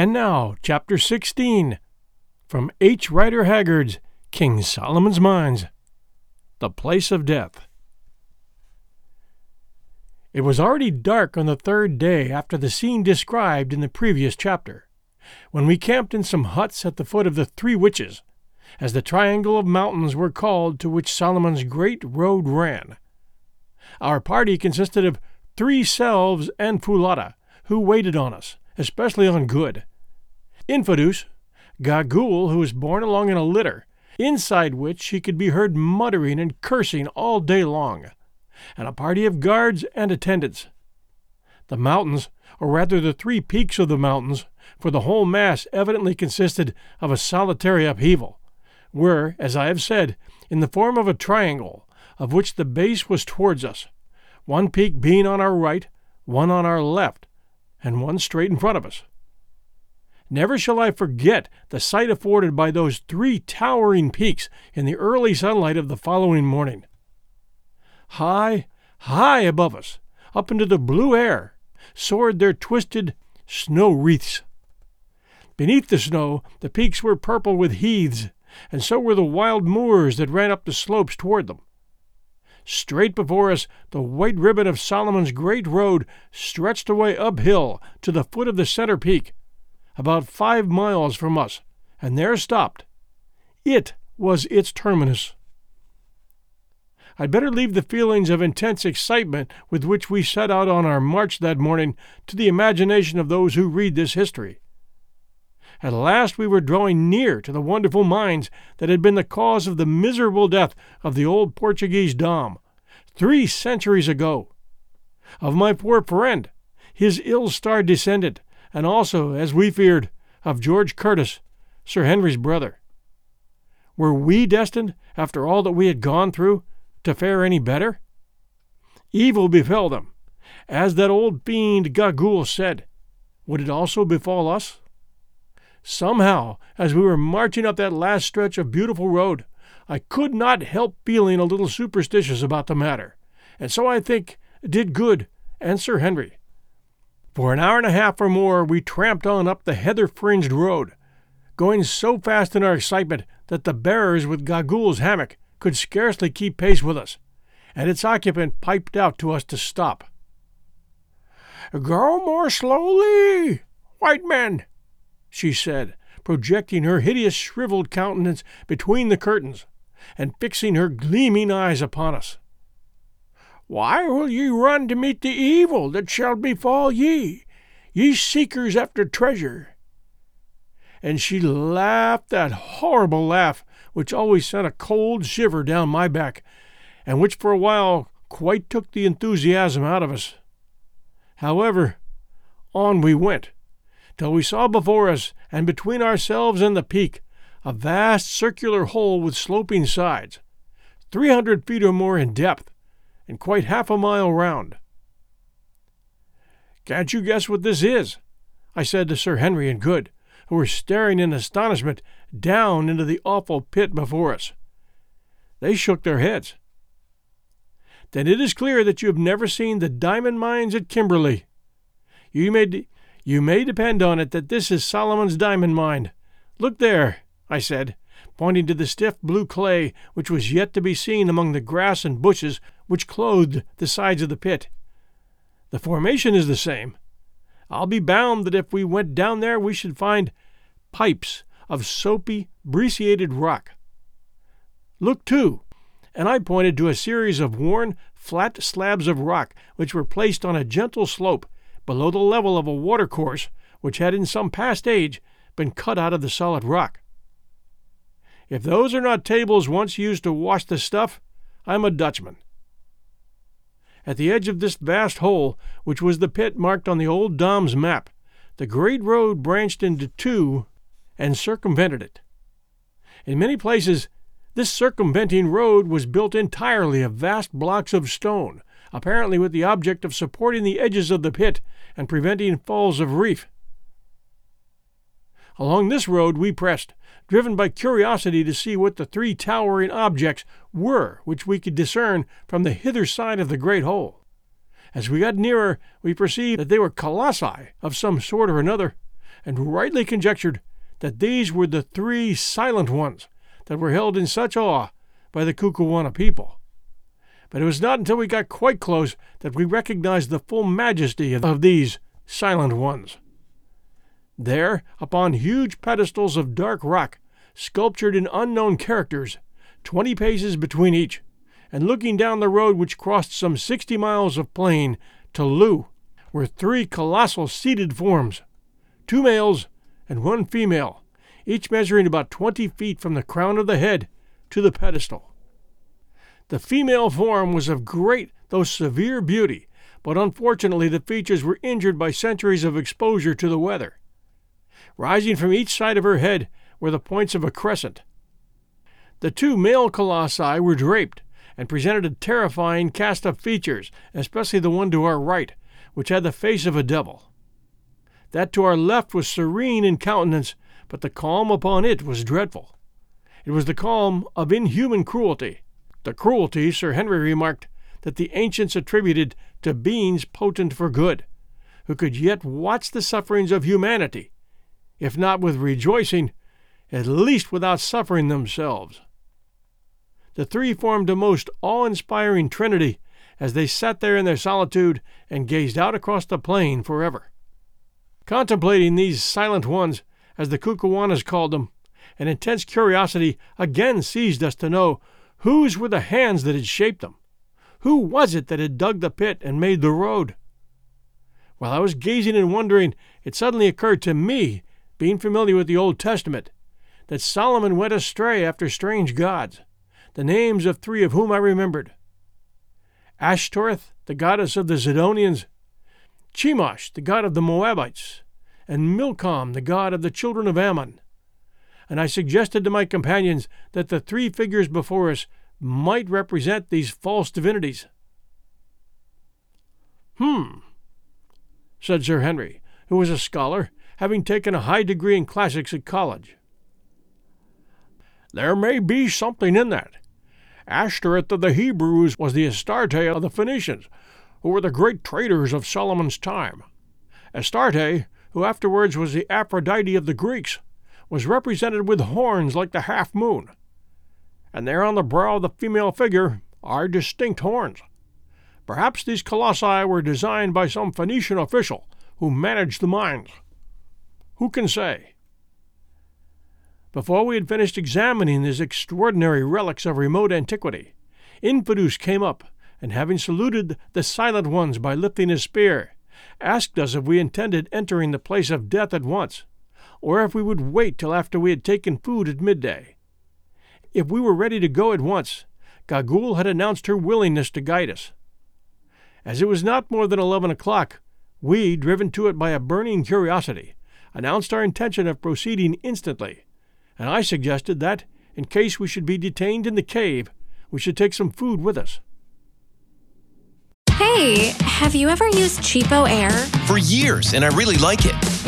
And now, Chapter 16 from H. Rider Haggard's King Solomon's Mines The Place of Death. It was already dark on the third day after the scene described in the previous chapter, when we camped in some huts at the foot of the Three Witches, as the triangle of mountains were called to which Solomon's great road ran. Our party consisted of three selves and Foulata, who waited on us, especially on Good. Infadoos, Gagool, who was borne along in a litter, inside which he could be heard muttering and cursing all day long, and a party of guards and attendants. The mountains, or rather the three peaks of the mountains, for the whole mass evidently consisted of a solitary upheaval, were, as I have said, in the form of a triangle, of which the base was towards us, one peak being on our right, one on our left, and one straight in front of us. Never shall I forget the sight afforded by those three towering peaks in the early sunlight of the following morning. High, high above us, up into the blue air, soared their twisted snow wreaths. Beneath the snow, the peaks were purple with heaths, and so were the wild moors that ran up the slopes toward them. Straight before us, the white ribbon of Solomon's great road stretched away uphill to the foot of the center peak, about five miles from us, and there stopped. It was its terminus. I'd better leave the feelings of intense excitement with which we set out on our march that morning to the imagination of those who read this history. At last we were drawing near to the wonderful mines that had been the cause of the miserable death of the old Portuguese Dom, three centuries ago. Of my poor friend, his ill starred descendant, and also, as we feared, of George Curtis, Sir Henry's brother. Were we destined, after all that we had gone through, to fare any better? Evil befell them, as that old fiend Gagool said. Would it also befall us? Somehow, as we were marching up that last stretch of beautiful road, I could not help feeling a little superstitious about the matter, and so I think did Good and Sir Henry. For an hour and a half or more we tramped on up the heather fringed road, going so fast in our excitement that the bearers with Gagool's hammock could scarcely keep pace with us, and its occupant piped out to us to stop. Go more slowly, white men, she said, projecting her hideous shriveled countenance between the curtains, and fixing her gleaming eyes upon us. Why will ye run to meet the evil that shall befall ye, ye seekers after treasure? And she laughed that horrible laugh which always sent a cold shiver down my back, and which for a while quite took the enthusiasm out of us. However, on we went, till we saw before us, and between ourselves and the peak, a vast circular hole with sloping sides, three hundred feet or more in depth, and quite half a mile round. Can't you guess what this is? I said to Sir Henry and Good, who were staring in astonishment down into the awful pit before us. They shook their heads. Then it is clear that you have never seen the diamond mines at Kimberley. You may, de- you may depend on it that this is Solomon's diamond mine. Look there, I said, pointing to the stiff blue clay which was yet to be seen among the grass and bushes which clothed the sides of the pit. The formation is the same. I'll be bound that if we went down there we should find pipes of soapy, brecciated rock. Look, too, and I pointed to a series of worn, flat slabs of rock which were placed on a gentle slope below the level of a watercourse which had in some past age been cut out of the solid rock. If those are not tables once used to wash the stuff, I'm a Dutchman. At the edge of this vast hole, which was the pit marked on the old Dom's map, the great road branched into two and circumvented it. In many places, this circumventing road was built entirely of vast blocks of stone, apparently with the object of supporting the edges of the pit and preventing falls of reef. Along this road we pressed, driven by curiosity to see what the three towering objects were which we could discern from the hither side of the great hole. As we got nearer, we perceived that they were colossi of some sort or another, and rightly conjectured that these were the three silent ones that were held in such awe by the Kukuana people. But it was not until we got quite close that we recognized the full majesty of these silent ones. There, upon huge pedestals of dark rock, sculptured in unknown characters, twenty paces between each, and looking down the road which crossed some sixty miles of plain to Loo, were three colossal seated forms, two males and one female, each measuring about twenty feet from the crown of the head to the pedestal. The female form was of great though severe beauty, but unfortunately the features were injured by centuries of exposure to the weather. Rising from each side of her head were the points of a crescent. The two male colossi were draped and presented a terrifying cast of features, especially the one to our right, which had the face of a devil. That to our left was serene in countenance, but the calm upon it was dreadful. It was the calm of inhuman cruelty, the cruelty, Sir Henry remarked, that the ancients attributed to beings potent for good, who could yet watch the sufferings of humanity, if not with rejoicing, at least without suffering themselves. The three formed a most awe inspiring trinity as they sat there in their solitude and gazed out across the plain forever. Contemplating these silent ones, as the Kukuanas called them, an intense curiosity again seized us to know whose were the hands that had shaped them. Who was it that had dug the pit and made the road? While I was gazing and wondering, it suddenly occurred to me, being familiar with the Old Testament, that Solomon went astray after strange gods, the names of three of whom I remembered Ashtoreth, the goddess of the Zidonians, Chemosh, the god of the Moabites, and Milcom, the god of the children of Ammon. And I suggested to my companions that the three figures before us might represent these false divinities. Hmm, said Sir Henry, who was a scholar, having taken a high degree in classics at college. There may be something in that. Ashtoreth of the Hebrews was the Astarte of the Phoenicians, who were the great traders of Solomon's time. Astarte, who afterwards was the Aphrodite of the Greeks, was represented with horns like the half moon. And there on the brow of the female figure are distinct horns. Perhaps these colossi were designed by some Phoenician official who managed the mines. Who can say? Before we had finished examining these extraordinary relics of remote antiquity, Infadoos came up, and having saluted the silent ones by lifting his spear, asked us if we intended entering the place of death at once, or if we would wait till after we had taken food at midday. If we were ready to go at once, Gagool had announced her willingness to guide us. As it was not more than eleven o'clock, we, driven to it by a burning curiosity, announced our intention of proceeding instantly and I suggested that, in case we should be detained in the cave, we should take some food with us. Hey, have you ever used CheapOair? For years, and I really like it.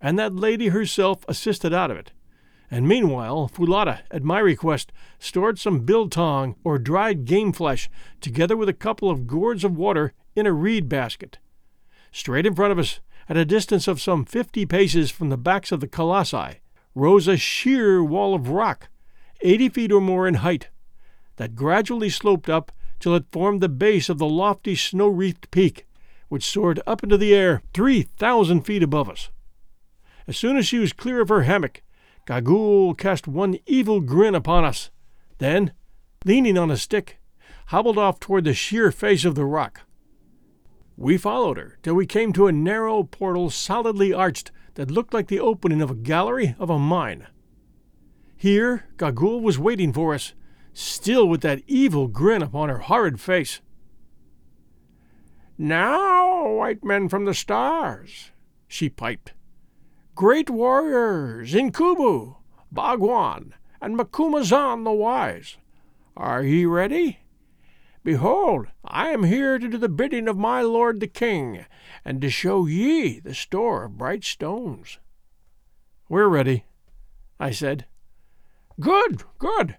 and that lady herself assisted out of it, and meanwhile Foulata, at my request, stored some biltong or dried game flesh, together with a couple of gourds of water, in a reed basket. Straight in front of us, at a distance of some fifty paces from the backs of the colossi, rose a sheer wall of rock, eighty feet or more in height, that gradually sloped up till it formed the base of the lofty snow wreathed peak, which soared up into the air three thousand feet above us. As soon as she was clear of her hammock, Gagool cast one evil grin upon us, then, leaning on a stick, hobbled off toward the sheer face of the rock. We followed her till we came to a narrow portal solidly arched that looked like the opening of a gallery of a mine. Here Gagool was waiting for us, still with that evil grin upon her horrid face. Now, white men from the stars, she piped. Great warriors, Incubu, Bougwan, and Macumazahn the Wise, are ye ready? Behold, I am here to do the bidding of my lord the king, and to show ye the store of bright stones. We're ready, I said. Good, good.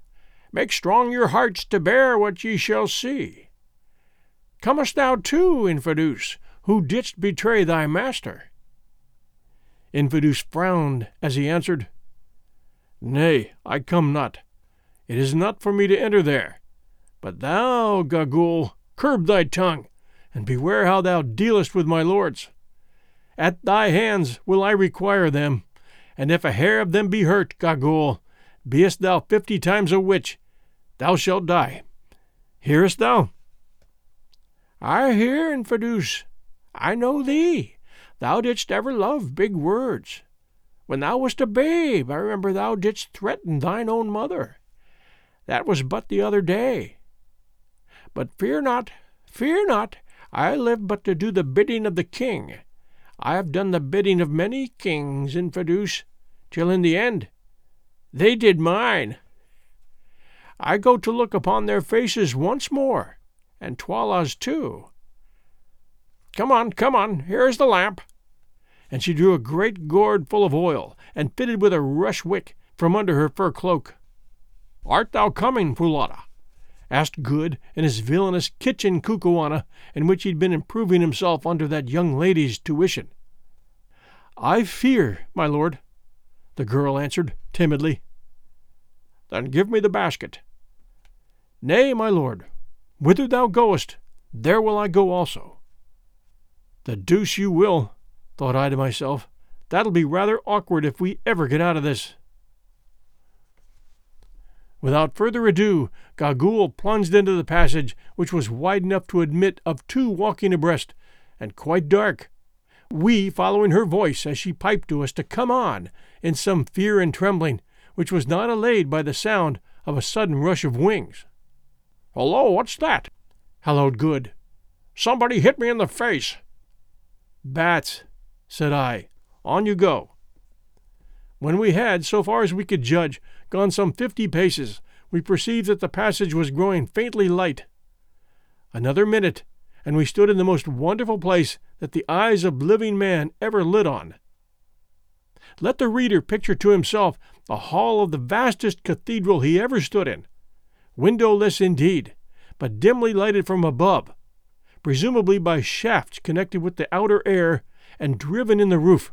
Make strong your hearts to bear what ye shall see. Comest thou too, Infadoos, who didst betray thy master? Infadoos frowned as he answered, Nay, I come not. It is not for me to enter there. But thou, Gagool, curb thy tongue, and beware how thou dealest with my lords. At thy hands will I require them, and if a hair of them be hurt, Gagool, beest thou fifty times a witch, thou shalt die. Hearest thou? I hear, Infadoos. I know thee. Thou didst ever love big words. When thou wast a babe, I remember thou didst threaten thine own mother. That was but the other day. But fear not, fear not. I live but to do the bidding of the king. I have done the bidding of many kings, in Infadoos, till in the end they did mine. I go to look upon their faces once more, and Twala's too. Come on, come on, here is the lamp. And she drew a great gourd full of oil, and fitted with a rush wick from under her fur cloak. Art thou coming, Foulata? asked Good in his villainous kitchen kukuana, in which he'd been improving himself under that young lady's tuition. I fear, my lord, the girl answered timidly. Then give me the basket. Nay, my lord, whither thou goest, there will I go also. The deuce you will, thought I to myself. That'll be rather awkward if we ever get out of this. Without further ado, Gagool plunged into the passage, which was wide enough to admit of two walking abreast, and quite dark. We following her voice as she piped to us to come on, in some fear and trembling, which was not allayed by the sound of a sudden rush of wings. Hello, what's that? hallooed Good. Somebody hit me in the face. Bats, said I. On you go. When we had, so far as we could judge, gone some fifty paces, we perceived that the passage was growing faintly light. Another minute, and we stood in the most wonderful place that the eyes of living man ever lit on. Let the reader picture to himself the hall of the vastest cathedral he ever stood in, windowless indeed, but dimly lighted from above, presumably by shafts connected with the outer air and driven in the roof,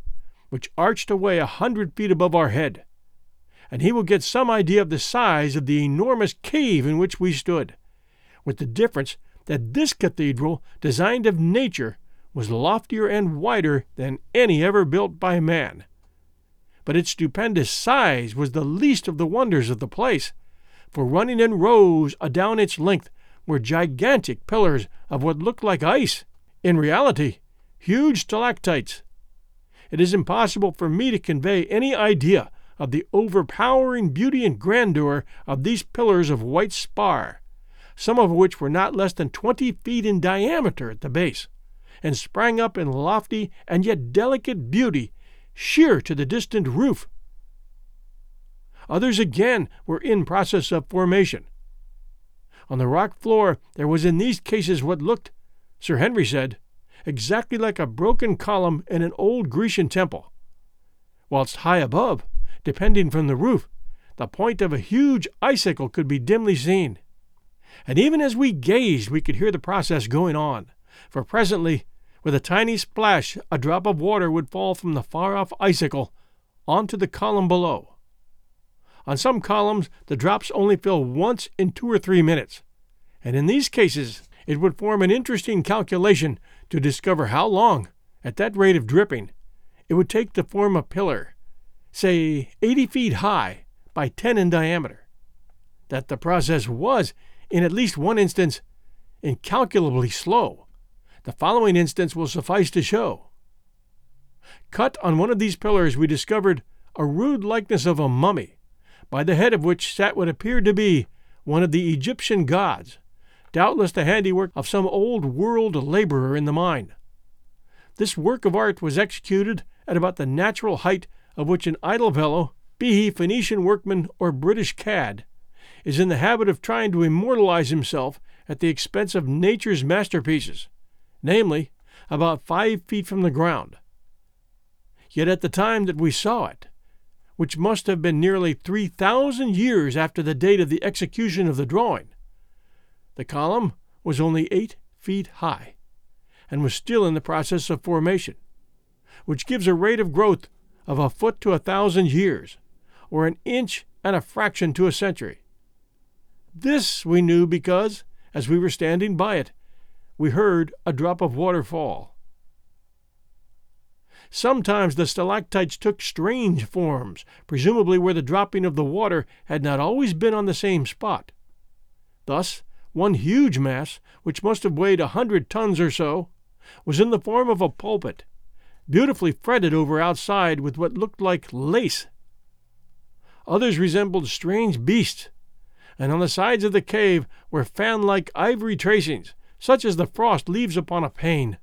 which arched away a hundred feet above our head. And he will get some idea of the size of the enormous cave in which we stood, with the difference that this cathedral, designed of nature, was loftier and wider than any ever built by man. But its stupendous size was the least of the wonders of the place, for running in rows adown its length were gigantic pillars of what looked like ice, in reality, huge stalactites. It is impossible for me to convey any idea of the overpowering beauty and grandeur of these pillars of white spar, some of which were not less than twenty feet in diameter at the base, and sprang up in lofty and yet delicate beauty sheer to the distant roof. Others again were in process of formation. On the rock floor there was in these cases what looked, Sir Henry said, exactly like a broken column in an old Grecian temple, whilst high above, Depending from the roof, the point of a huge icicle could be dimly seen. And even as we gazed, we could hear the process going on, for presently, with a tiny splash, a drop of water would fall from the far off icicle onto the column below. On some columns, the drops only fill once in two or three minutes, and in these cases, it would form an interesting calculation to discover how long, at that rate of dripping, it would take to form a pillar, say 80 feet high by 10 in diameter. That the process was, in at least one instance, incalculably slow. The following instance will suffice to show. Cut on one of these pillars, we discovered a rude likeness of a mummy, by the head of which sat what appeared to be one of the Egyptian gods, doubtless the handiwork of some old world laborer in the mine. This work of art was executed at about the natural height of which an idle fellow, be he Phoenician workman or British cad, is in the habit of trying to immortalize himself at the expense of nature's masterpieces, namely, about five feet from the ground. Yet at the time that we saw it, which must have been nearly three thousand years after the date of the execution of the drawing, the column was only eight feet high, and was still in the process of formation, which gives a rate of growth of a foot to a thousand years, or an inch and a fraction to a century. This we knew because, as we were standing by it, we heard a drop of water fall. Sometimes the stalactites took strange forms, presumably where the dropping of the water had not always been on the same spot. Thus, one huge mass, which must have weighed a hundred tons or so, was in the form of a pulpit, beautifully fretted over outside with what looked like lace. Others resembled strange beasts, and on the sides of the cave were fan like ivory tracings, such as the frost leaves upon a pane.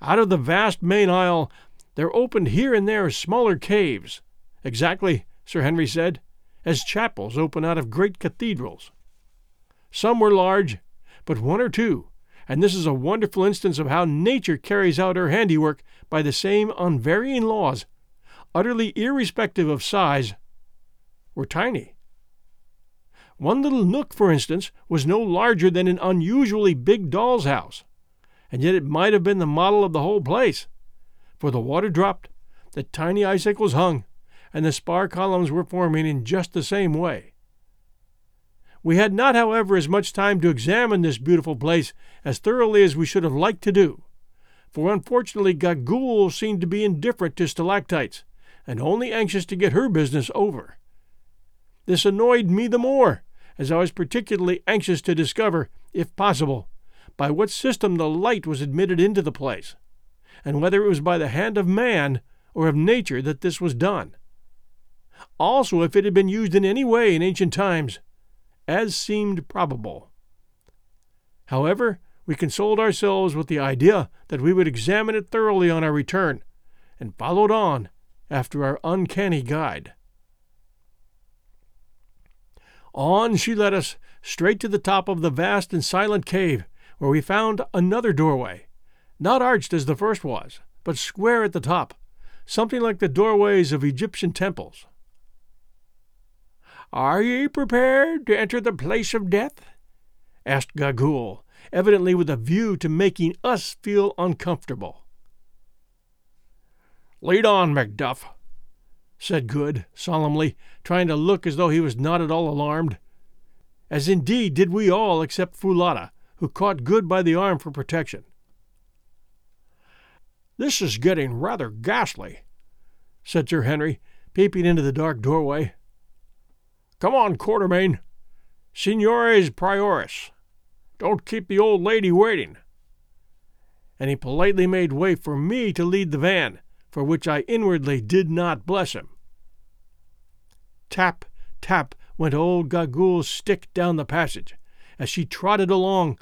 Out of the vast main aisle there opened here and there smaller caves, exactly, Sir Henry said, as chapels open out of great cathedrals. Some were large, but one or two, and this is a wonderful instance of how nature carries out her handiwork by the same unvarying laws, utterly irrespective of size, were tiny. One little nook, for instance, was no larger than an unusually big doll's house, and yet it might have been the model of the whole place, for the water dropped, the tiny icicles hung, and the spar columns were forming in just the same way. We had not, however, as much time to examine this beautiful place as thoroughly as we should have liked to do, for unfortunately Gagool seemed to be indifferent to stalactites, and only anxious to get her business over. This annoyed me the more, as I was particularly anxious to discover, if possible, by what system the light was admitted into the place, and whether it was by the hand of man or of nature that this was done. Also, if it had been used in any way in ancient times, as seemed probable. However, we consoled ourselves with the idea that we would examine it thoroughly on our return, and followed on after our uncanny guide. On she led us, straight to the top of the vast and silent cave, where we found another doorway, not arched as the first was, but square at the top, something like the doorways of Egyptian temples. Are ye prepared to enter the place of death? asked Gagool, evidently with a view to making us feel uncomfortable. Lead on, Macduff, said Good solemnly, trying to look as though he was not at all alarmed. As indeed did we all except Foulata, who caught Good by the arm for protection. This is getting rather ghastly, said Sir Henry, peeping into the dark doorway. Come on, Quatermain. Seniores priores. Don't keep the old lady waiting. And he politely made way for me to lead the van, for which I inwardly did not bless him. Tap, tap went old Gagool's stick down the passage, as she trotted along,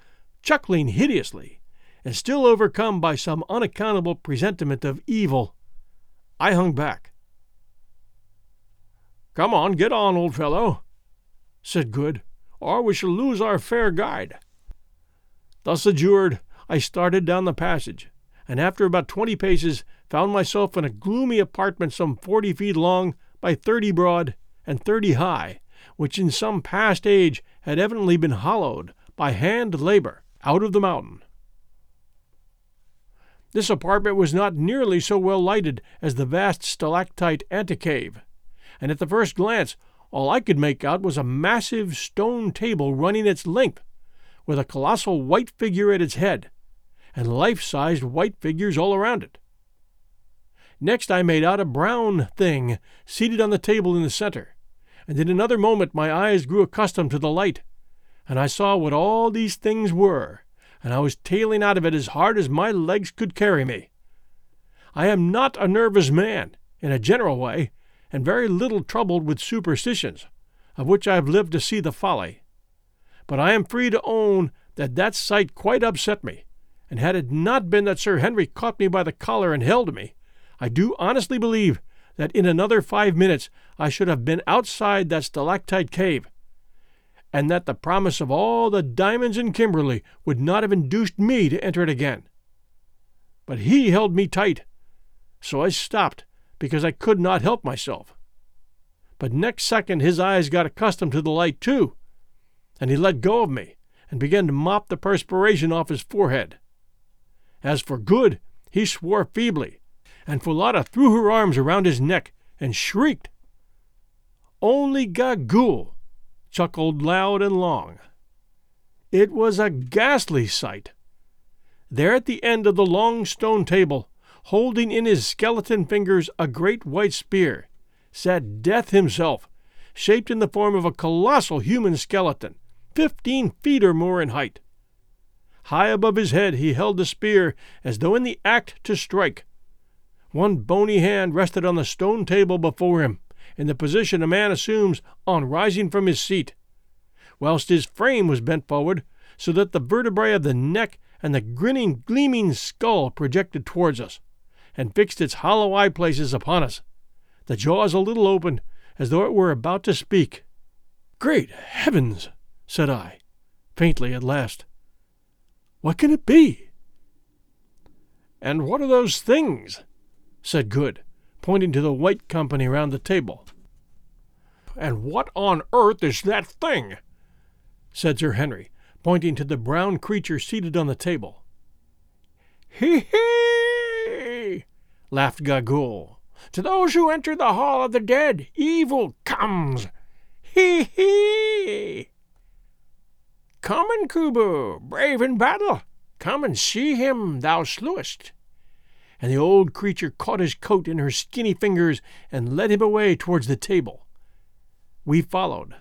chuckling hideously, and still overcome by some unaccountable presentiment of evil. I hung back. Come on, get on, old fellow, said Good, or we shall lose our fair guide. Thus adjured, I started down the passage, and after about twenty paces found myself in a gloomy apartment some forty feet long by thirty broad and thirty high, which in some past age had evidently been hollowed by hand labor out of the mountain. This apartment was not nearly so well lighted as the vast stalactite antecave, and at the first glance all I could make out was a massive stone table running its length, with a colossal white figure at its head, and life sized white figures all around it. Next, I made out a brown thing seated on the table in the center, and in another moment my eyes grew accustomed to the light, and I saw what all these things were, and I was tailing out of it as hard as my legs could carry me. I am not a nervous man, in a general way, and very little troubled with superstitions, of which I have lived to see the folly. But I am free to own that that sight quite upset me, and had it not been that Sir Henry caught me by the collar and held me, I do honestly believe that in another five minutes I should have been outside that stalactite cave, and that the promise of all the diamonds in Kimberley would not have induced me to enter it again. But he held me tight, so I stopped because I could not help myself. But next second his eyes got accustomed to the light too, and he let go of me and began to mop the perspiration off his forehead. As for Good, he swore feebly, and Foulata threw her arms around his neck and shrieked. Only Gagool chuckled loud and long. It was a ghastly sight. There at the end of the long stone table, holding in his skeleton fingers a great white spear, sat Death himself, shaped in the form of a colossal human skeleton, fifteen feet or more in height. High above his head he held the spear as though in the act to strike, one bony hand rested on the stone table before him, in the position a man assumes on rising from his seat, whilst his frame was bent forward so that the vertebrae of the neck and the grinning, gleaming skull projected towards us, and fixed its hollow eye places upon us, the jaws a little open, as though it were about to speak. Great heavens! said I, faintly at last. What can it be? And what are those things? said Good, pointing to the white company round the table. And what on earth is that thing? said Sir Henry, pointing to the brown creature seated on the table. He he! laughed Gagool. To those who enter the hall of the dead, evil comes. He he! Come Incubu, brave in battle, come and see him thou slewest and the old creature caught his coat in her skinny fingers and led him away towards the table. We followed.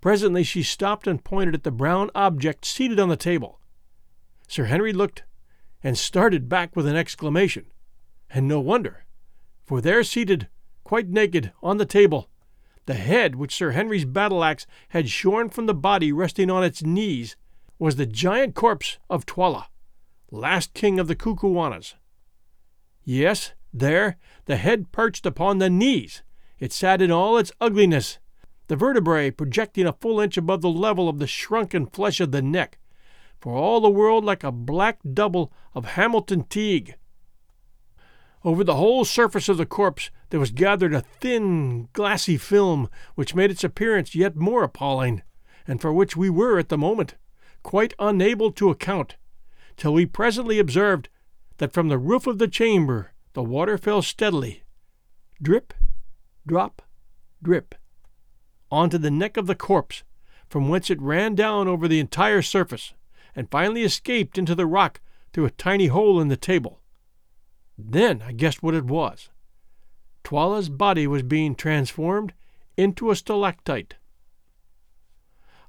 Presently she stopped and pointed at the brown object seated on the table. Sir Henry looked and started back with an exclamation. And no wonder, for there seated, quite naked, on the table, the head which Sir Henry's battle axe had shorn from the body resting on its knees, was the giant corpse of Twala, last king of the Kukuanas. Yes, there, the head perched upon the knees. It sat in all its ugliness, the vertebrae projecting a full inch above the level of the shrunken flesh of the neck, for all the world like a black double of Hamilton Teague. Over the whole surface of the corpse there was gathered a thin, glassy film which made its appearance yet more appalling, and for which we were, at the moment, quite unable to account, till we presently observed that from the roof of the chamber the water fell steadily, drip, drop, drip, onto the neck of the corpse, from whence it ran down over the entire surface, and finally escaped into the rock through a tiny hole in the table. Then I guessed what it was. Twala's body was being transformed into a stalactite.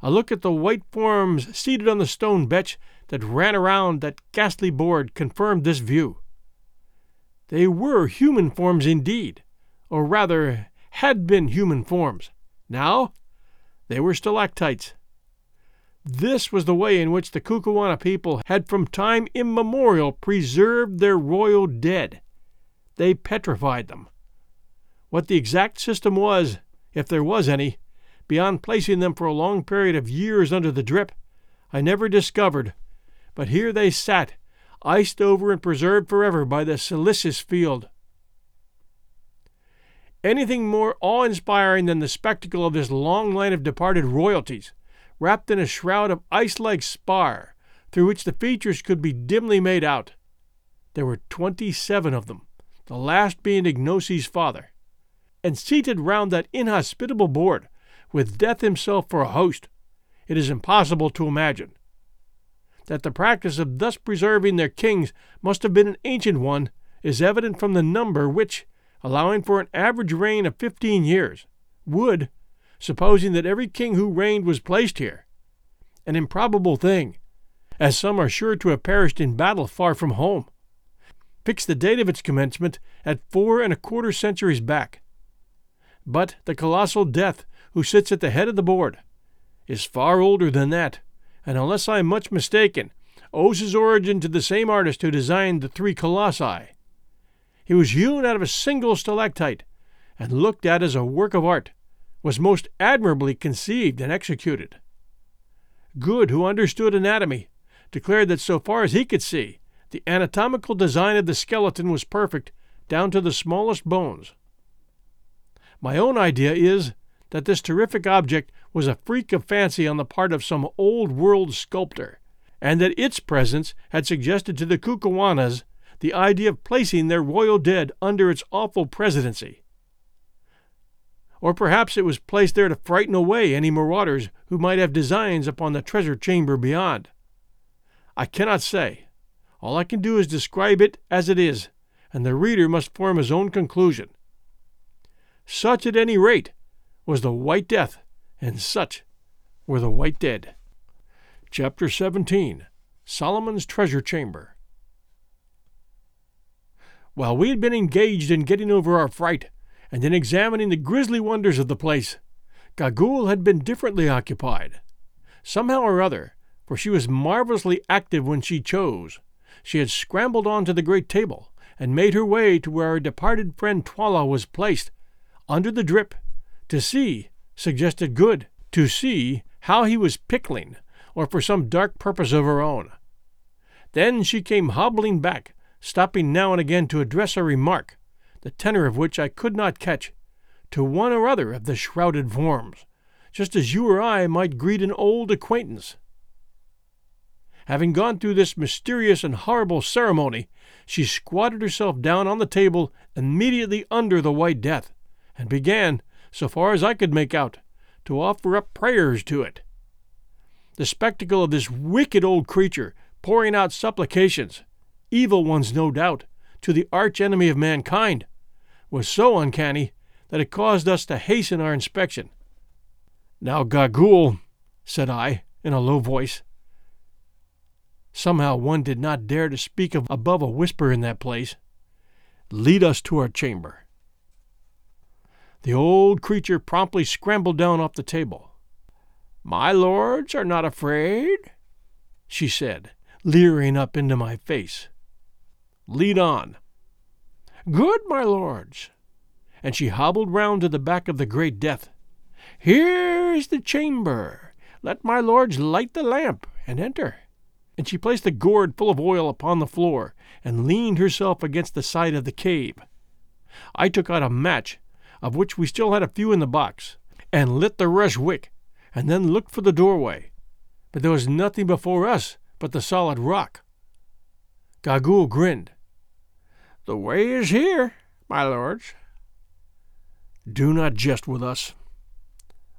A look at the white forms seated on the stone bench that ran around that ghastly board confirmed this view. They were human forms indeed, or rather, had been human forms. Now, they were stalactites. This was the way in which the Kukuana people had from time immemorial preserved their royal dead. They petrified them. What the exact system was, if there was any, beyond placing them for a long period of years under the drip, I never discovered but here they sat, iced over and preserved forever by the siliceous field. Anything more awe inspiring than the spectacle of this long line of departed royalties, wrapped in a shroud of ice like spar, through which the features could be dimly made out. There were twenty seven of them, the last being Ignosi's father. And seated round that inhospitable board, with Death himself for a host, it is impossible to imagine. That the practice of thus preserving their kings must have been an ancient one is evident from the number which, allowing for an average reign of fifteen years, would, supposing that every king who reigned was placed here, an improbable thing, as some are sure to have perished in battle far from home, fix the date of its commencement at four and a quarter centuries back. But the colossal death who sits at the head of the board is far older than that, and unless I am much mistaken, owes his origin to the same artist who designed the three colossi. He was hewn out of a single stalactite, and looked at as a work of art, was most admirably conceived and executed. Good, who understood anatomy, declared that so far as he could see, the anatomical design of the skeleton was perfect down to the smallest bones. My own idea is that this terrific object was a freak of fancy on the part of some old world sculptor, and that its presence had suggested to the Kukuanas the idea of placing their royal dead under its awful presidency. Or perhaps it was placed there to frighten away any marauders who might have designs upon the treasure chamber beyond. I cannot say. All I can do is describe it as it is, and the reader must form his own conclusion. Such, at any rate, was the White Death, and such were the White Dead. Chapter 17 Solomon's Treasure Chamber. While we had been engaged in getting over our fright, and in examining the grisly wonders of the place, Gagool had been differently occupied. Somehow or other, for she was marvelously active when she chose, she had scrambled on to the great table and made her way to where our departed friend Twala was placed, under the drip, to see, suggested good, to see how he was pickling, or for some dark purpose of her own. Then she came hobbling back, stopping now and again to address a remark, the tenor of which I could not catch, to one or other of the shrouded forms, just as you or I might greet an old acquaintance. Having gone through this mysterious and horrible ceremony, she squatted herself down on the table immediately under the White Death, and began, so far as I could make out, to offer up prayers to it. The spectacle of this wicked old creature pouring out supplications, evil ones no doubt, to the arch enemy of mankind, was so uncanny that it caused us to hasten our inspection. Now, Gagool, said I, in a low voice. Somehow one did not dare to speak above a whisper in that place. Lead us to our chamber. The old creature promptly scrambled down off the table. My lords are not afraid, she said, leering up into my face. Lead on. Good, my lords. And she hobbled round to the back of the great death. Here is the chamber. Let my lords light the lamp and enter. And she placed a gourd full of oil upon the floor and leaned herself against the side of the cave. I took out a match of which we still had a few in the box, and lit the rush wick, and then looked for the doorway. But there was nothing before us but the solid rock. Gagool grinned. The way is here, my lords. Do not jest with us,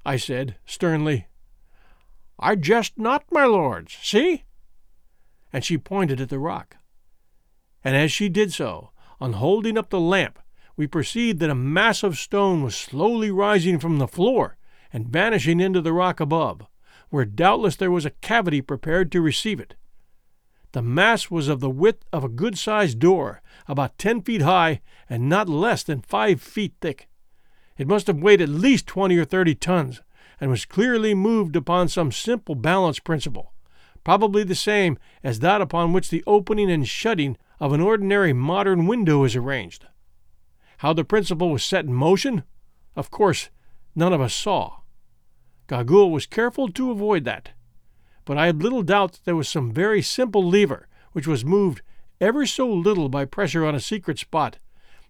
I said sternly. I jest not, my lords. See? And she pointed at the rock. And as she did so, on holding up the lamp, we perceived that a mass of stone was slowly rising from the floor and vanishing into the rock above, where doubtless there was a cavity prepared to receive it. The mass was of the width of a good sized door, about ten feet high and not less than five feet thick. It must have weighed at least twenty or thirty tons, and was clearly moved upon some simple balance principle, probably the same as that upon which the opening and shutting of an ordinary modern window is arranged. How the principle was set in motion, of course, none of us saw. Gagool was careful to avoid that. But I had little doubt that there was some very simple lever which was moved ever so little by pressure on a secret spot,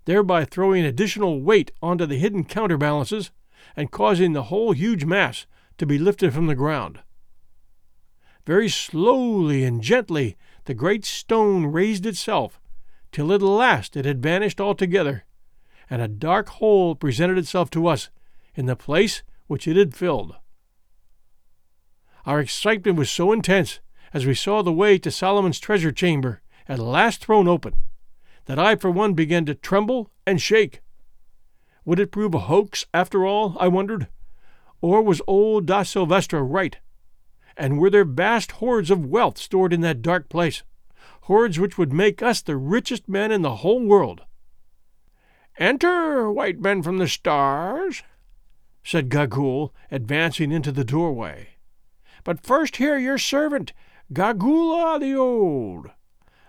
thereby throwing additional weight onto the hidden counterbalances and causing the whole huge mass to be lifted from the ground. Very slowly and gently the great stone raised itself, till at last it had vanished altogether, and a dark hole presented itself to us in the place which it had filled. Our excitement was so intense as we saw the way to Solomon's treasure chamber at last thrown open that I for one began to tremble and shake. Would it prove a hoax after all, I wondered? Or was old da Silvestra right? And were there vast hoards of wealth stored in that dark place? Hoards which would make us the richest men in the whole world. Enter, white men from the stars, said Gagool, advancing into the doorway. But first hear your servant, Gagoola the Old.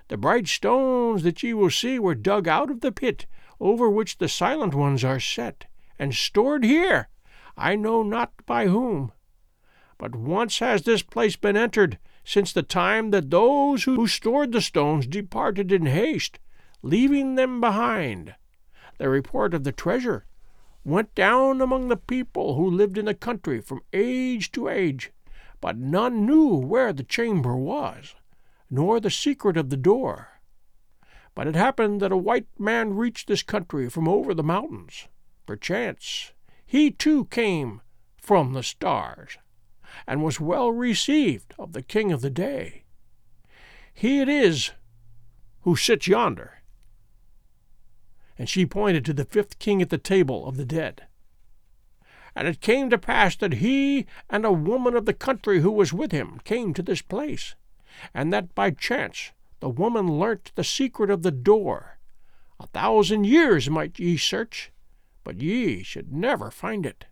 The bright stones that ye will see were dug out of the pit over which the silent ones are set, and stored here, I know not by whom. But once has this place been entered, since the time that those who stored the stones departed in haste, leaving them behind. The report of the treasure went down among the people who lived in the country from age to age, but none knew where the chamber was, nor the secret of the door. But it happened that a white man reached this country from over the mountains. Perchance he too came from the stars, and was well received of the king of the day. He it is who sits yonder. And she pointed to the fifth king at the table of the dead. And it came to pass that he and a woman of the country who was with him came to this place, and that by chance the woman learnt the secret of the door. A thousand years might ye search, but ye should never find it.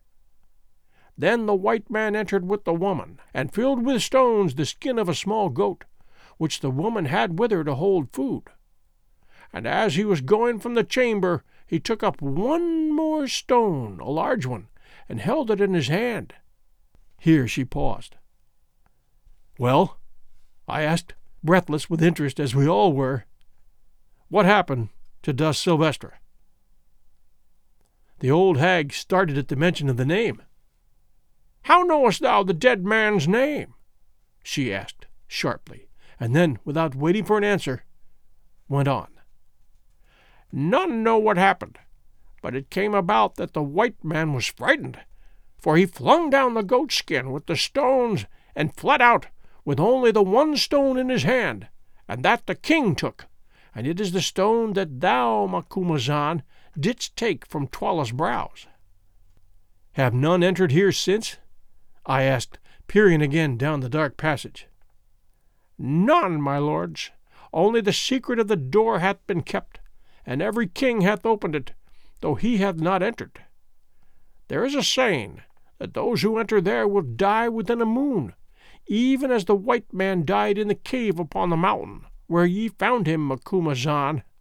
Then the white man entered with the woman, and filled with stones the skin of a small goat, which the woman had with her to hold food. And as he was going from the chamber, he took up one more stone, a large one, and held it in his hand. Here she paused. Well, I asked, breathless with interest as we all were, what happened to da Silvestra? The old hag started at the mention of the name. How knowest thou the dead man's name? she asked sharply, and then, without waiting for an answer, went on. None know what happened, but it came about that the white man was frightened, for he flung down the goat skin with the stones and fled out with only the one stone in his hand, and that the king took, and it is the stone that thou, Macumazahn, didst take from Twala's brows. Have none entered here since? I asked, peering again down the dark passage. None, my lords. Only the secret of the door hath been kept, and every king hath opened it, though he hath not entered. There is a saying that those who enter there will die within a moon, even as the white man died in the cave upon the mountain, where ye found him, Macumazahn.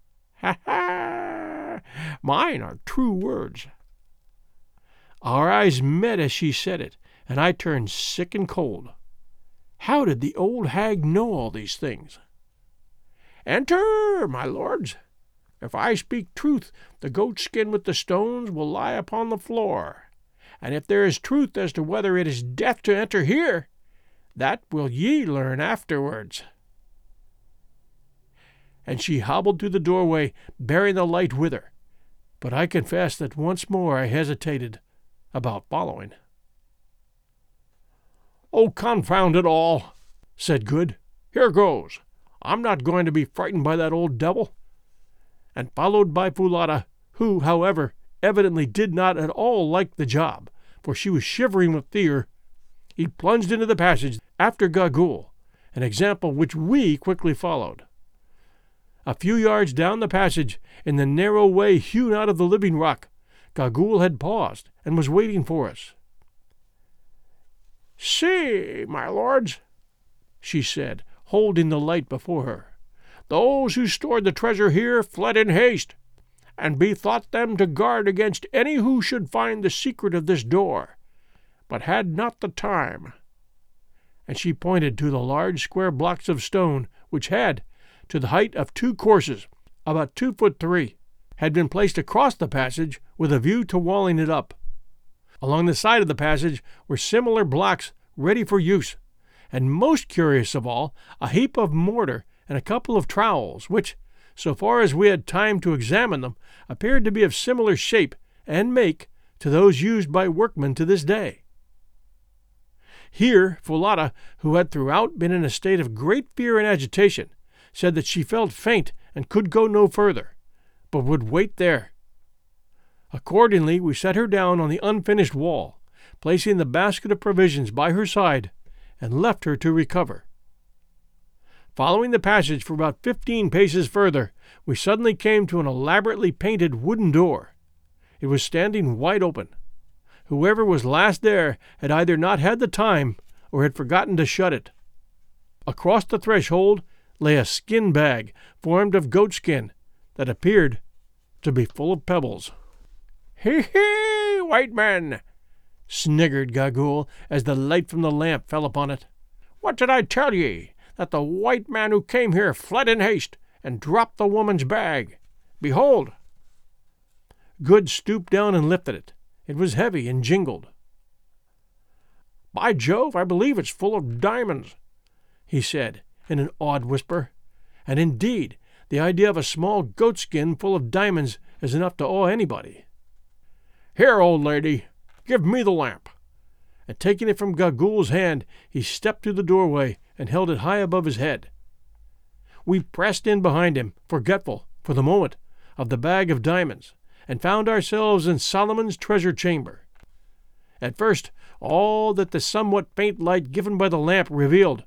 Ha ha! Mine are true words. Our eyes met as she said it, and I turned sick and cold. How did the old hag know all these things? Enter, my lords, if I speak truth, the goat skin with the stones will lie upon the floor. And if there is truth as to whether it is death to enter here, that will ye learn afterwards. And she hobbled to the doorway, bearing the light with her. But I confess that once more I hesitated about following. Oh, confound it all, said Good. Here goes. I'm not going to be frightened by that old devil and followed by Foulata, who, however, evidently did not at all like the job, for she was shivering with fear. He plunged into the passage after Gagool, an example which we quickly followed. A few yards down the passage, in the narrow way hewn out of the living rock, Gagool had paused and was waiting for us. See, my lords, she said, holding the light before her. Those who stored the treasure here fled in haste, and bethought them to guard against any who should find the secret of this door, but had not the time. And she pointed to the large square blocks of stone which had, to the height of two courses, about two foot three, had been placed across the passage with a view to walling it up. Along the side of the passage were similar blocks ready for use, and most curious of all, a heap of mortar and a couple of trowels, which, so far as we had time to examine them, appeared to be of similar shape and make to those used by workmen to this day. Here, Foulata, who had throughout been in a state of great fear and agitation, said that she felt faint and could go no further, but would wait there. Accordingly, we set her down on the unfinished wall, placing the basket of provisions by her side, and left her to recover. Following the passage for about fifteen paces further, we suddenly came to an elaborately painted wooden door. It was standing wide open. Whoever was last there had either not had the time or had forgotten to shut it. Across the threshold lay a skin bag formed of goatskin that appeared to be full of pebbles. Hee hee, white man! sniggered Gagool as the light from the lamp fell upon it. What did I tell ye? That the white man who came here fled in haste and dropped the woman's bag. Behold! Good stooped down and lifted it. It was heavy and jingled. By Jove, I believe it's full of diamonds, he said in an awed whisper. And indeed, the idea of a small goatskin full of diamonds is enough to awe anybody. Here, old lady, give me the lamp. And taking it from Gagool's hand, he stepped to the doorway and held it high above his head. We pressed in behind him, forgetful, for the moment, of the bag of diamonds, and found ourselves in Solomon's treasure chamber. At first, all that the somewhat faint light given by the lamp revealed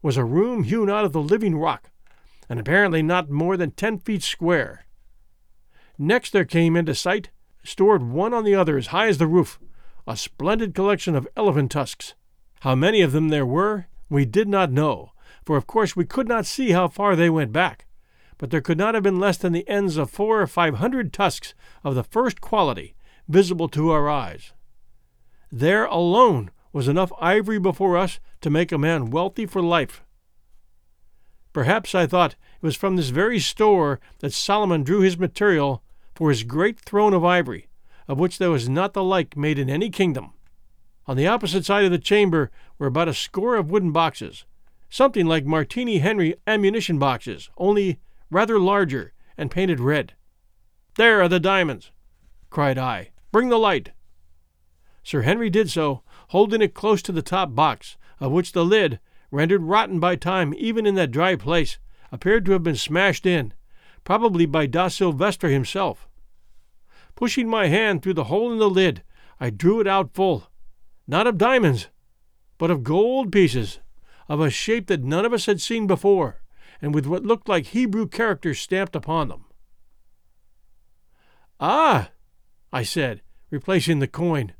was a room hewn out of the living rock, and apparently not more than ten feet square. Next there came into sight, stored one on the other as high as the roof, a splendid collection of elephant tusks. How many of them there were, we did not know, for of course we could not see how far they went back but there could not have been less than the ends of four or five hundred tusks of the first quality visible to our eyes. There alone was enough ivory before us to make a man wealthy for life. Perhaps I thought it was from this very store that Solomon drew his material for his great throne of ivory, of which there was not the like made in any kingdom. On the opposite side of the chamber were about a score of wooden boxes, something like Martini Henry ammunition boxes, only rather larger, and painted red. There are the diamonds, cried I. Bring the light. Sir Henry did so, holding it close to the top box, of which the lid, rendered rotten by time even in that dry place, appeared to have been smashed in, probably by Da Silvestra himself. Pushing my hand through the hole in the lid, I drew it out full, not of diamonds, but of gold pieces, of a shape that none of us had seen before and with what looked like Hebrew characters stamped upon them. Ah, I said, replacing the coin.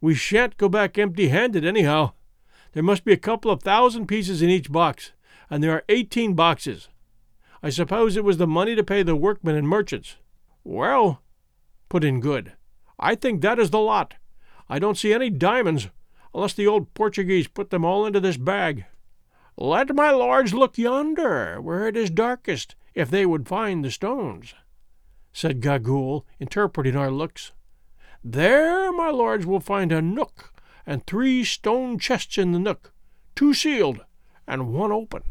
We shan't go back empty handed, anyhow. There must be a couple of thousand pieces in each box, and there are eighteen boxes. I suppose it was the money to pay the workmen and merchants. Well, put in Good, I think that is the lot. I don't see any diamonds, unless the old Portuguese put them all into this bag. Let my lords look yonder, where it is darkest, if they would find the stones, said Gagool, interpreting our looks. There my lords will find a nook, and three stone chests in the nook, two sealed, and one open.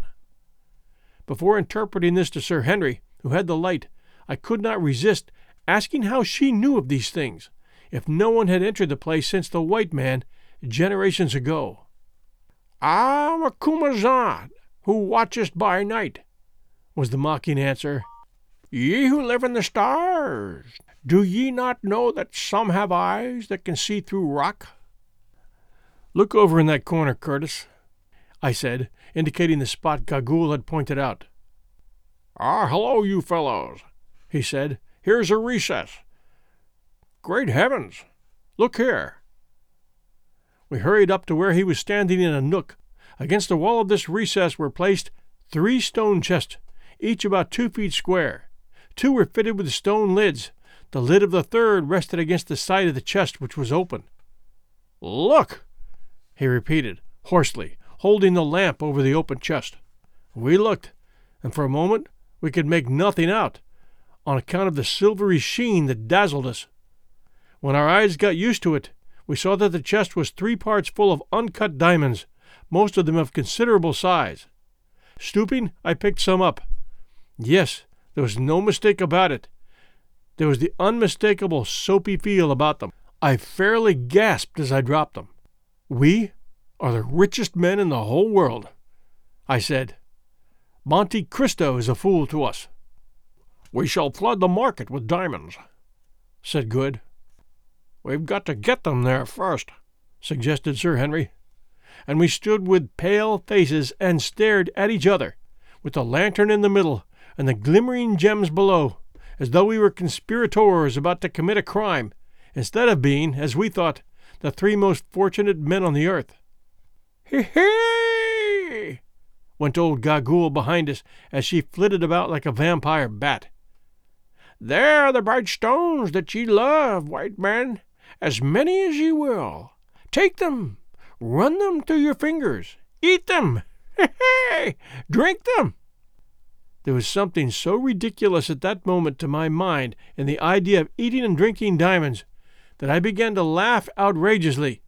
Before interpreting this to Sir Henry, who had the light, I could not resist asking how she knew of these things, if no one had entered the place since the white man, generations ago. I am Macumazahn, who watchest by night, was the mocking answer. Ye who live in the stars, do ye not know that some have eyes that can see through rock? Look over in that corner, Curtis, I said, indicating the spot Gagool had pointed out. Ah, hello, you fellows, he said. Here's a recess. Great heavens! Look here. We hurried up to where he was standing in a nook. Against the wall of this recess were placed three stone chests, each about two feet square. Two were fitted with stone lids. The lid of the third rested against the side of the chest, which was open. Look! he repeated, hoarsely, holding the lamp over the open chest. We looked. and for a moment we could make nothing out on account of the silvery sheen that dazzled us. When our eyes got used to it, we saw that the chest was three parts full of uncut diamonds, most of them of considerable size. Stooping, I picked some up. Yes, there was no mistake about it. There was the unmistakable soapy feel about them. I fairly gasped as I dropped them. We are the richest men in the whole world, I said. Monte Cristo is a fool to us. We shall flood the market with diamonds, said Good. We've got to get them there first, suggested Sir Henry. And we stood with pale faces and stared at each other, with the lantern in the middle and the glimmering gems below, as though we were conspirators about to commit a crime, instead of being, as we thought, the three most fortunate men on the earth. He he! went old Gagool behind us as she flitted about like a vampire bat. There are the bright stones that ye love, white man, as many as ye will. Take them, run them through your fingers, eat them, He he, drink them. There was something so ridiculous at that moment to my mind in the idea of eating and drinking diamonds that I began to laugh outrageously,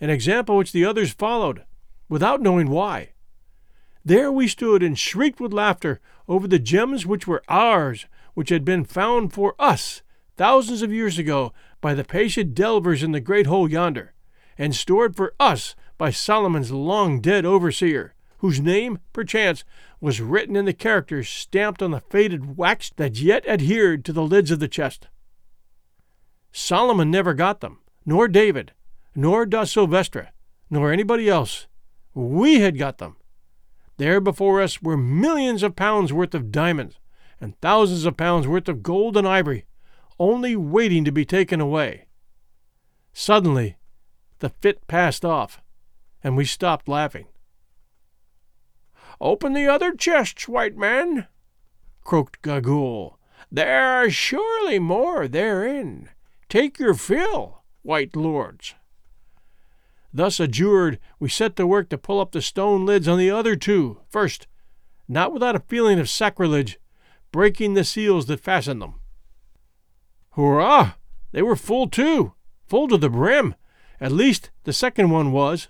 an example which the others followed, without knowing why. There we stood and shrieked with laughter over the gems which were ours, which had been found for us thousands of years ago by the patient delvers in the great hole yonder, and stored for us by Solomon's long dead overseer, whose name, perchance, was written in the characters stamped on the faded wax that yet adhered to the lids of the chest. Solomon never got them, nor David, nor da Silvestra, nor anybody else. We had got them. There before us were millions of pounds worth of diamonds, and thousands of pounds worth of gold and ivory, only waiting to be taken away. Suddenly, the fit passed off, and we stopped laughing. Open the other chests, white man, croaked Gagool. There are surely more therein. Take your fill, white lords. Thus adjured, we set to work to pull up the stone lids on the other two, first, not without a feeling of sacrilege, breaking the seals that fastened them. Hurrah! They were full too, full to the brim. At least the second one was.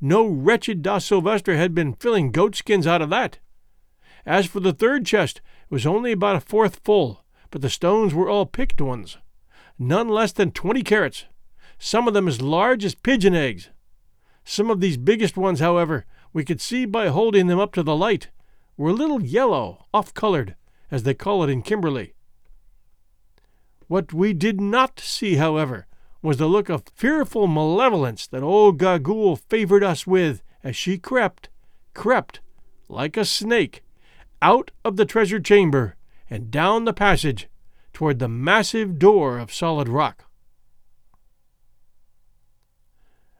No wretched da Silvestra had been filling goatskins out of that. As for the third chest, it was only about a fourth full, but the stones were all picked ones none less than twenty carats, some of them as large as pigeon eggs. Some of these biggest ones, however, we could see by holding them up to the light, were a little yellow, off colored, as they call it in Kimberley. What we did not see, however, was the look of fearful malevolence that old Gagool favored us with as she crept, crept, like a snake, out of the treasure chamber and down the passage toward the massive door of solid rock.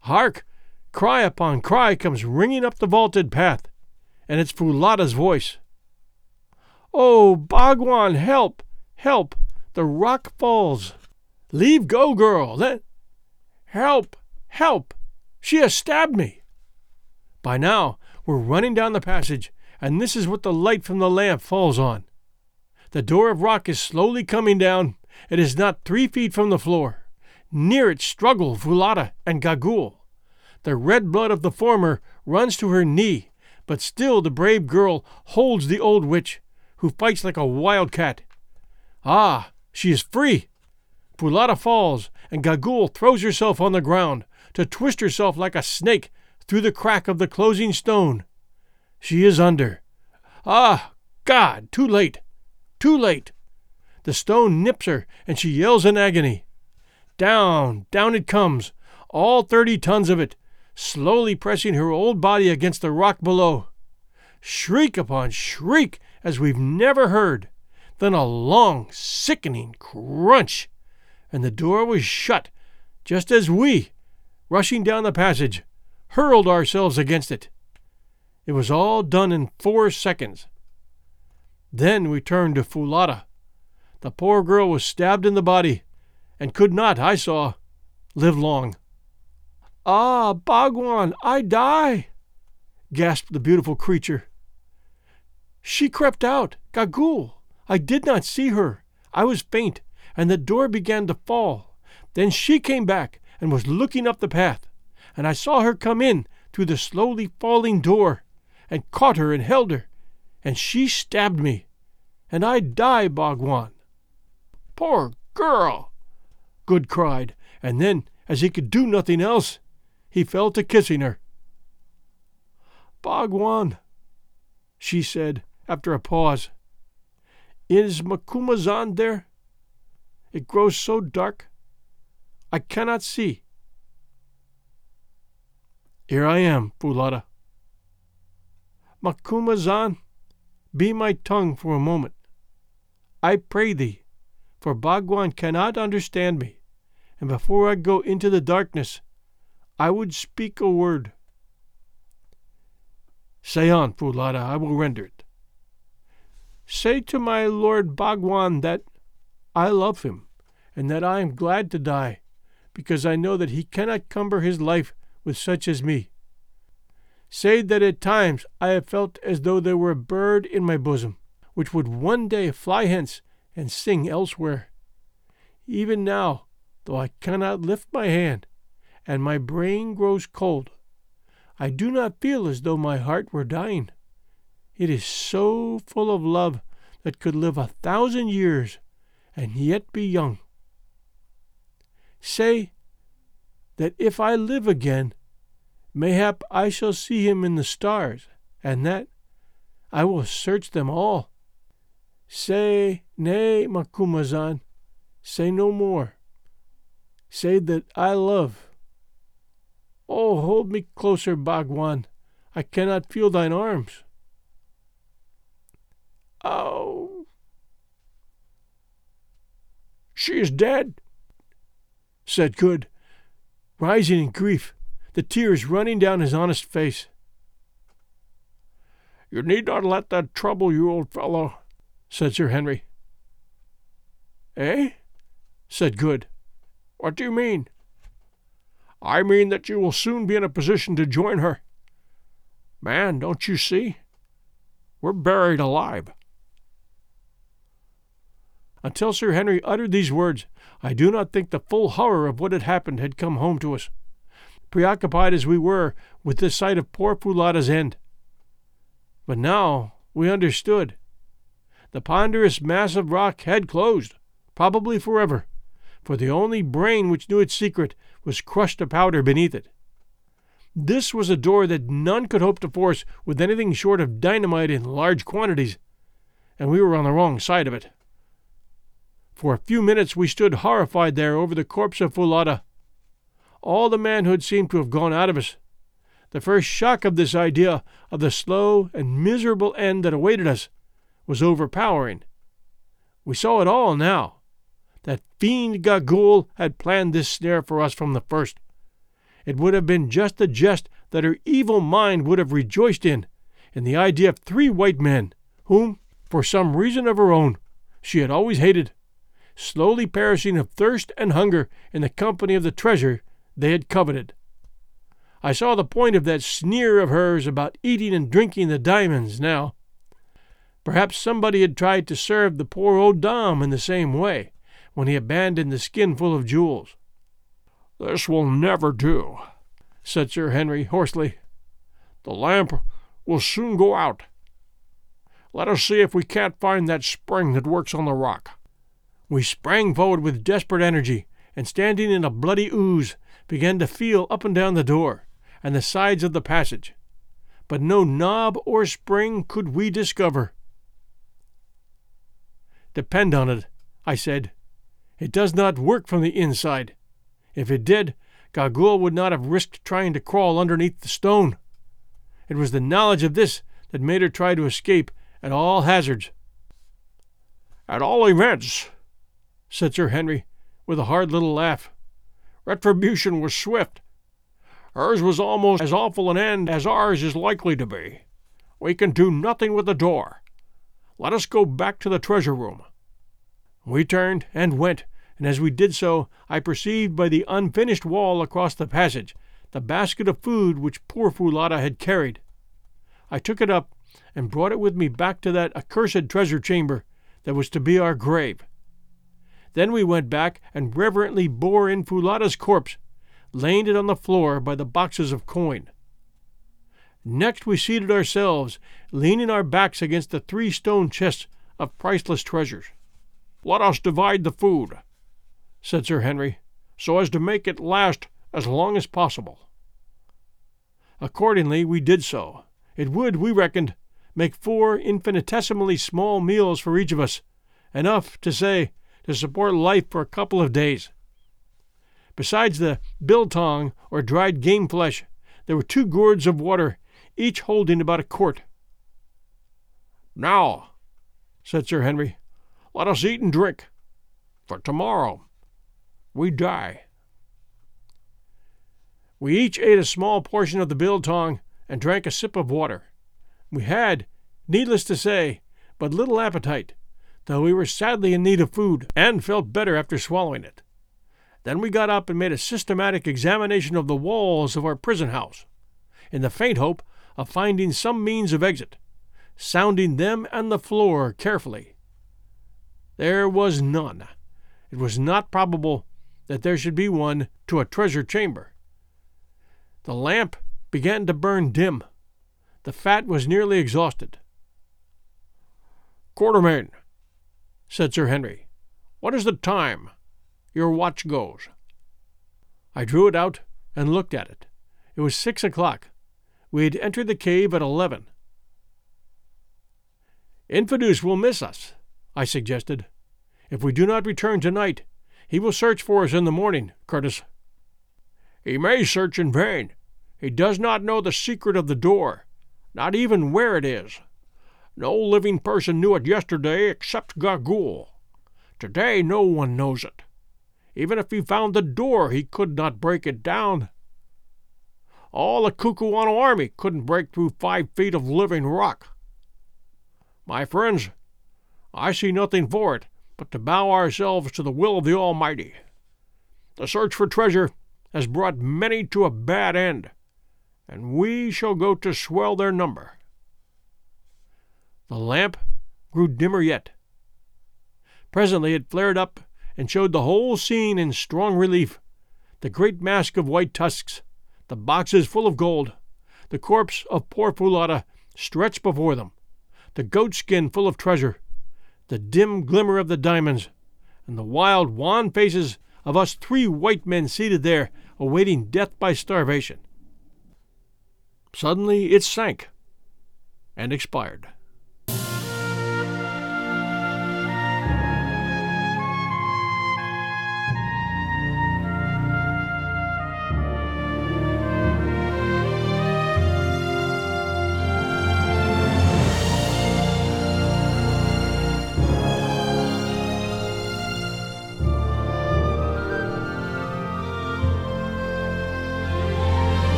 Hark! Cry upon cry comes ringing up the vaulted path, and it's Foulata's voice. Oh, Bougwan, help! Help! The rock falls! Leave go, girl! Let... Help! Help! She has stabbed me! By now, we're running down the passage, and this is what the light from the lamp falls on. The door of rock is slowly coming down. It is not three feet from the floor. Near it struggle Foulata and Gagool. The red blood of the former runs to her knee, but still the brave girl holds the old witch, who fights like a wildcat. Ah, she is free! Foulata falls, and Gagool throws herself on the ground, to twist herself like a snake through the crack of the closing stone. She is under. Ah, God, too late! Too late! The stone nips her, and she yells in agony. Down, down it comes, all thirty tons of it, slowly pressing her old body against the rock below. Shriek upon shriek as we've never heard. Then a long, sickening crunch, and the door was shut, just as we, rushing down the passage, hurled ourselves against it. It was all done in four seconds. Then we turned to Foulata. The poor girl was stabbed in the body, and could not, I saw, live long. Ah, Bougwan, I die, gasped the beautiful creature. She crept out. Gagool! I did not see her. I was faint, and the door began to fall. Then she came back and was looking up the path, and I saw her come in through the slowly falling door, and caught her and held her, and she stabbed me, and I die, Bougwan. Poor girl! Good cried, and then, as he could do nothing else, he fell to kissing her. Bougwan, she said, after a pause, is Macumazahn there? It grows so dark. I cannot see. Here I am, Foulata. Macumazahn, be my tongue for a moment. I pray thee, for Bougwan cannot understand me, and before I go into the darkness, I would speak a word. Say on, Foulata, I will render it. Say to my lord Bougwan that I love him, and that I am glad to die, because I know that he cannot cumber his life with such as me. Say that at times I have felt as though there were a bird in my bosom, which would one day fly hence and sing elsewhere. Even now, though I cannot lift my hand, and my brain grows cold, I do not feel as though my heart were dying. It is so full of love that could live a thousand years and yet be young. Say that if I live again, mayhap I shall see him in the stars, and that I will search them all. Say, nay, Macumazahn, say no more. Say that I love. Oh, hold me closer, Bougwan. I cannot feel thine arms. Oh. She is dead, said Good, rising in grief, the tears running down his honest face. You need not let that trouble you, old fellow, said Sir Henry. Eh? said Good. What do you mean? I mean that you will soon be in a position to join her. Man, don't you see? We're buried alive. Until Sir Henry uttered these words, I do not think the full horror of what had happened had come home to us, preoccupied as we were with the sight of poor Foulata's end. But now we understood. The ponderous mass of rock had closed, probably forever, for the only brain which knew its secret was crushed to powder beneath it. This was a door that none could hope to force with anything short of dynamite in large quantities, and we were on the wrong side of it. For a few minutes we stood horrified there over the corpse of Foulata. All the manhood seemed to have gone out of us. The first shock of this idea of the slow and miserable end that awaited us was overpowering. We saw it all now. That fiend Gagool had planned this snare for us from the first. It would have been just the jest that her evil mind would have rejoiced in, in the idea of three white men, whom, for some reason of her own, she had always hated, slowly perishing of thirst and hunger in the company of the treasure they had coveted. I saw the point of that sneer of hers about eating and drinking the diamonds now. Perhaps somebody had tried to serve the poor old Dom in the same way when he abandoned the skin full of jewels. This will never do, said Sir Henry hoarsely. The lamp will soon go out. Let us see if we can't find that spring that works on the rock. We sprang forward with desperate energy, and standing in a bloody ooze, began to feel up and down the door and the sides of the passage. But no knob or spring could we discover. Depend on it, I said. It does not work from the inside. If it did, Gagool would not have risked trying to crawl underneath the stone. It was the knowledge of this that made her try to escape at all hazards. At all events, said Sir Henry, with a hard little laugh. Retribution was swift. Hers was almost as awful an end as ours is likely to be. We can do nothing with the door. Let us go back to the treasure room. We turned and went, and as we did so, I perceived by the unfinished wall across the passage the basket of food which poor Foulata had carried. I took it up and brought it with me back to that accursed treasure chamber that was to be our grave. Then we went back and reverently bore in Foulata's corpse, laying it on the floor by the boxes of coin. Next we seated ourselves, leaning our backs against the three stone chests of priceless treasures. Let us divide the food, said Sir Henry, so as to make it last as long as possible. Accordingly, we did so. It would, we reckoned, make four infinitesimally small meals for each of us, enough, to say, to support life for a couple of days. Besides the biltong, or dried game flesh, there were two gourds of water, each holding about a quart. Now, said Sir Henry, let us eat and drink, for tomorrow we die. We each ate a small portion of the biltong and drank a sip of water. We had, needless to say, but little appetite, though we were sadly in need of food and felt better after swallowing it. Then we got up and made a systematic examination of the walls of our prison house, in the faint hope of finding some means of exit, sounding them and the floor carefully. There was none. It was not probable that there should be one to a treasure chamber. The lamp began to burn dim. The fat was nearly exhausted. Quatermain, said Sir Henry, what is the time? Your watch goes. I drew it out and looked at it. It was six o'clock. We had entered the cave at eleven. Infadoos will miss us, I suggested. If we do not return tonight, he will search for us in the morning, Curtis. He may search in vain. He does not know the secret of the door, not even where it is. No living person knew it yesterday except Gagool. Today no one knows it. Even if he found the door, he could not break it down. All the Kukuana army couldn't break through five feet of living rock. My friends, I see nothing for it but to bow ourselves to the will of the Almighty. The search for treasure has brought many to a bad end and we shall go to swell their number. The lamp grew dimmer yet. Presently it flared up and showed the whole scene in strong relief the great mask of white tusks, the boxes full of gold, the corpse of poor Foulata stretched before them, the goat skin full of treasure, the dim glimmer of the diamonds, and the wild, wan faces of us three white men seated there awaiting death by starvation. Suddenly it sank and expired.